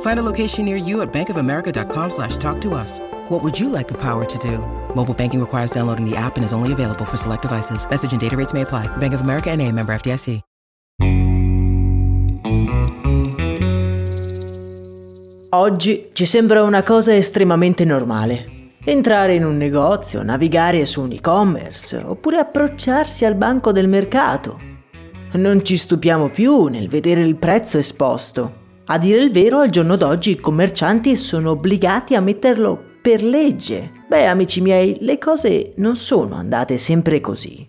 Find a location near you at bankofamerica.com slash talk to us. What would you like the power to do? Mobile banking requires downloading the app and is only available for select devices. Message and data rates may apply. Bank of America and a member FDIC. Oggi ci sembra una cosa estremamente normale. Entrare in un negozio, navigare su un e-commerce oppure approcciarsi al banco del mercato. Non ci stupiamo più nel vedere il prezzo esposto. A dire il vero, al giorno d'oggi i commercianti sono obbligati a metterlo per legge. Beh, amici miei, le cose non sono andate sempre così.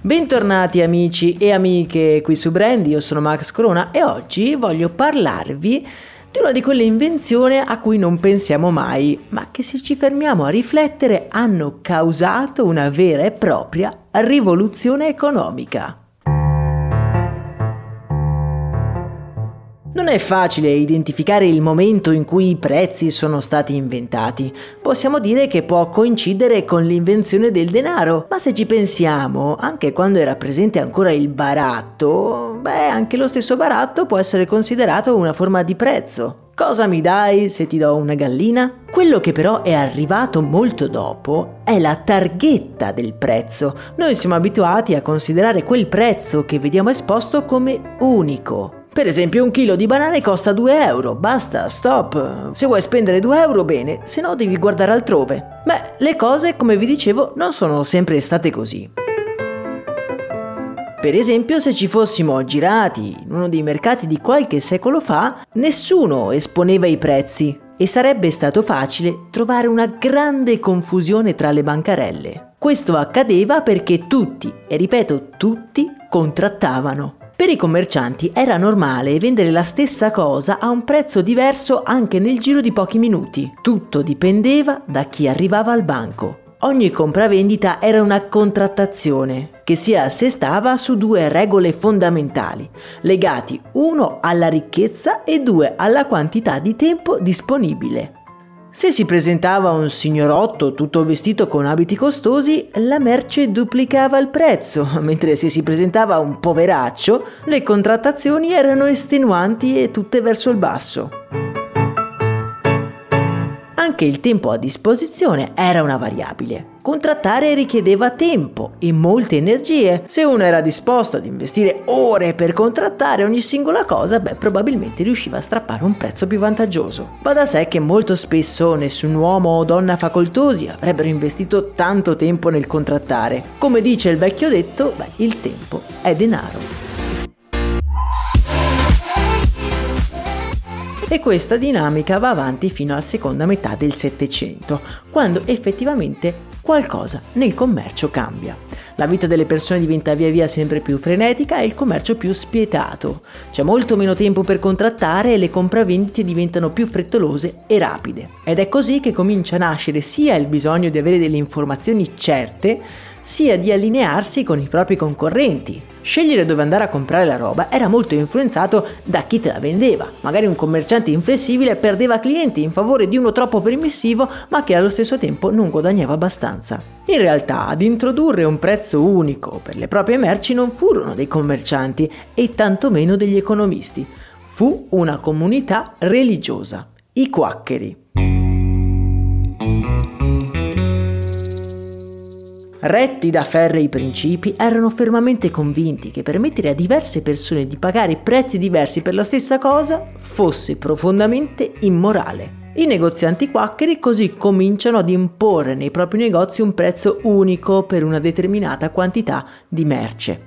Bentornati amici e amiche qui su Brand, io sono Max Corona e oggi voglio parlarvi di una di quelle invenzioni a cui non pensiamo mai, ma che se ci fermiamo a riflettere hanno causato una vera e propria rivoluzione economica. Non è facile identificare il momento in cui i prezzi sono stati inventati. Possiamo dire che può coincidere con l'invenzione del denaro, ma se ci pensiamo, anche quando era presente ancora il baratto, beh, anche lo stesso baratto può essere considerato una forma di prezzo. Cosa mi dai se ti do una gallina? Quello che però è arrivato molto dopo è la targhetta del prezzo. Noi siamo abituati a considerare quel prezzo che vediamo esposto come unico, per esempio un chilo di banane costa 2 euro, basta, stop. Se vuoi spendere 2 euro bene, se no devi guardare altrove. Beh, le cose, come vi dicevo, non sono sempre state così. Per esempio, se ci fossimo girati in uno dei mercati di qualche secolo fa, nessuno esponeva i prezzi e sarebbe stato facile trovare una grande confusione tra le bancarelle. Questo accadeva perché tutti, e ripeto tutti, contrattavano. Per i commercianti era normale vendere la stessa cosa a un prezzo diverso anche nel giro di pochi minuti. Tutto dipendeva da chi arrivava al banco. Ogni compravendita era una contrattazione che si assestava su due regole fondamentali, legati uno alla ricchezza e due alla quantità di tempo disponibile. Se si presentava un signorotto tutto vestito con abiti costosi, la merce duplicava il prezzo, mentre se si presentava un poveraccio, le contrattazioni erano estenuanti e tutte verso il basso. Anche il tempo a disposizione era una variabile. Contrattare richiedeva tempo e molte energie. Se uno era disposto ad investire ore per contrattare ogni singola cosa, beh, probabilmente riusciva a strappare un prezzo più vantaggioso. Va da sé che molto spesso nessun uomo o donna facoltosi avrebbero investito tanto tempo nel contrattare. Come dice il vecchio detto, beh, il tempo è denaro. E questa dinamica va avanti fino alla seconda metà del Settecento, quando effettivamente qualcosa nel commercio cambia. La vita delle persone diventa via via sempre più frenetica e il commercio più spietato. C'è molto meno tempo per contrattare e le compravendite diventano più frettolose e rapide. Ed è così che comincia a nascere sia il bisogno di avere delle informazioni certe, sia di allinearsi con i propri concorrenti. Scegliere dove andare a comprare la roba era molto influenzato da chi te la vendeva. Magari un commerciante inflessibile perdeva clienti in favore di uno troppo permissivo ma che allo stesso tempo non guadagnava abbastanza. In realtà ad introdurre un prezzo unico per le proprie merci non furono dei commercianti e tantomeno degli economisti. Fu una comunità religiosa, i quaccheri. Retti da ferrei principi, erano fermamente convinti che permettere a diverse persone di pagare prezzi diversi per la stessa cosa fosse profondamente immorale. I negozianti quaccheri così cominciano ad imporre nei propri negozi un prezzo unico per una determinata quantità di merce.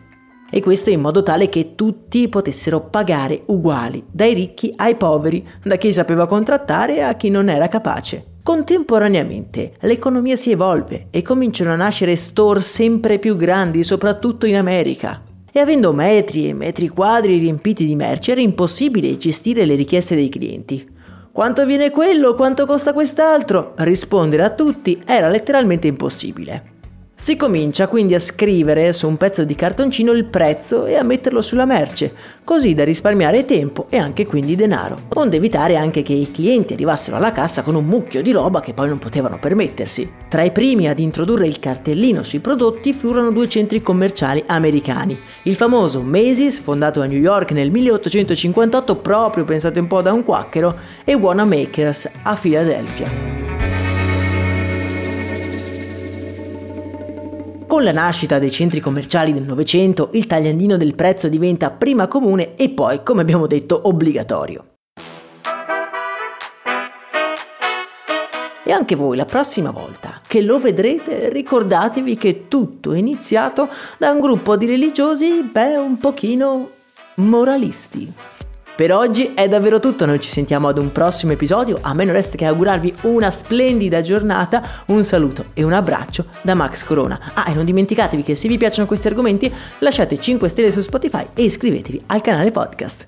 E questo in modo tale che tutti potessero pagare uguali, dai ricchi ai poveri, da chi sapeva contrattare a chi non era capace. Contemporaneamente l'economia si evolve e cominciano a nascere store sempre più grandi, soprattutto in America. e avendo metri e metri quadri riempiti di merci era impossibile gestire le richieste dei clienti. Quanto viene quello? Quanto costa quest'altro? Rispondere a tutti era letteralmente impossibile. Si comincia quindi a scrivere su un pezzo di cartoncino il prezzo e a metterlo sulla merce, così da risparmiare tempo e anche quindi denaro, onde evitare anche che i clienti arrivassero alla cassa con un mucchio di roba che poi non potevano permettersi. Tra i primi ad introdurre il cartellino sui prodotti furono due centri commerciali americani, il famoso Macy's, fondato a New York nel 1858 proprio pensate un po' da un quacchero, e Wanamaker's a Filadelfia. Con la nascita dei centri commerciali del Novecento, il tagliandino del prezzo diventa prima comune e poi, come abbiamo detto, obbligatorio. E anche voi la prossima volta che lo vedrete ricordatevi che tutto è iniziato da un gruppo di religiosi, beh, un pochino moralisti. Per oggi è davvero tutto, noi ci sentiamo ad un prossimo episodio, a me non resta che augurarvi una splendida giornata, un saluto e un abbraccio da Max Corona. Ah, e non dimenticatevi che se vi piacciono questi argomenti lasciate 5 stelle su Spotify e iscrivetevi al canale podcast.